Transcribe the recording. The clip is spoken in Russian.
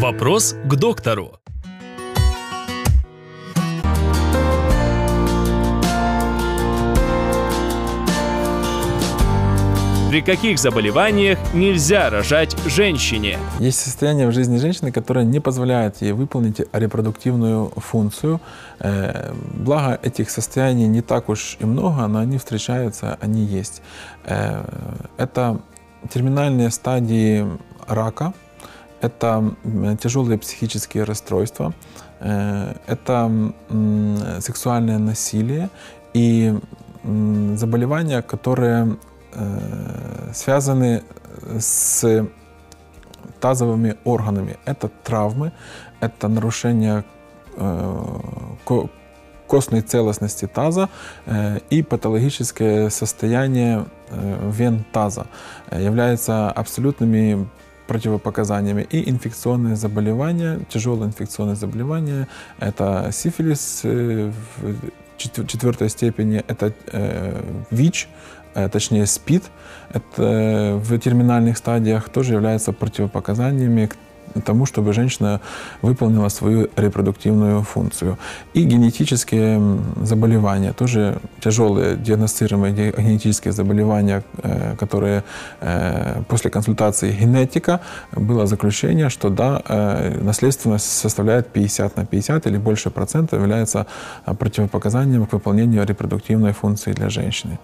Вопрос к доктору. При каких заболеваниях нельзя рожать женщине? Есть состояние в жизни женщины, которое не позволяет ей выполнить репродуктивную функцию. Э, благо этих состояний не так уж и много, но они встречаются, они есть. Э, это терминальные стадии рака, это тяжелые психические расстройства, э, это сексуальное насилие и заболевания, которые Э, связаны с тазовыми органами. Это травмы, это нарушение э, костной целостности таза и патологическое состояние вен таза являются абсолютными противопоказаниями. И инфекционные заболевания, тяжелые инфекционные заболевания, это сифилис в четвертой степени, это ВИЧ, Э, точнее СПИД, это э, в терминальных стадиях тоже является противопоказаниями тому, чтобы женщина выполнила свою репродуктивную функцию. И генетические заболевания, тоже тяжелые диагностируемые генетические заболевания, э, которые после консультации генетика было заключение, что да, наследственность составляет 50 на 50 или больше процентов является противопоказанием к выполнению репродуктивной функции для женщины.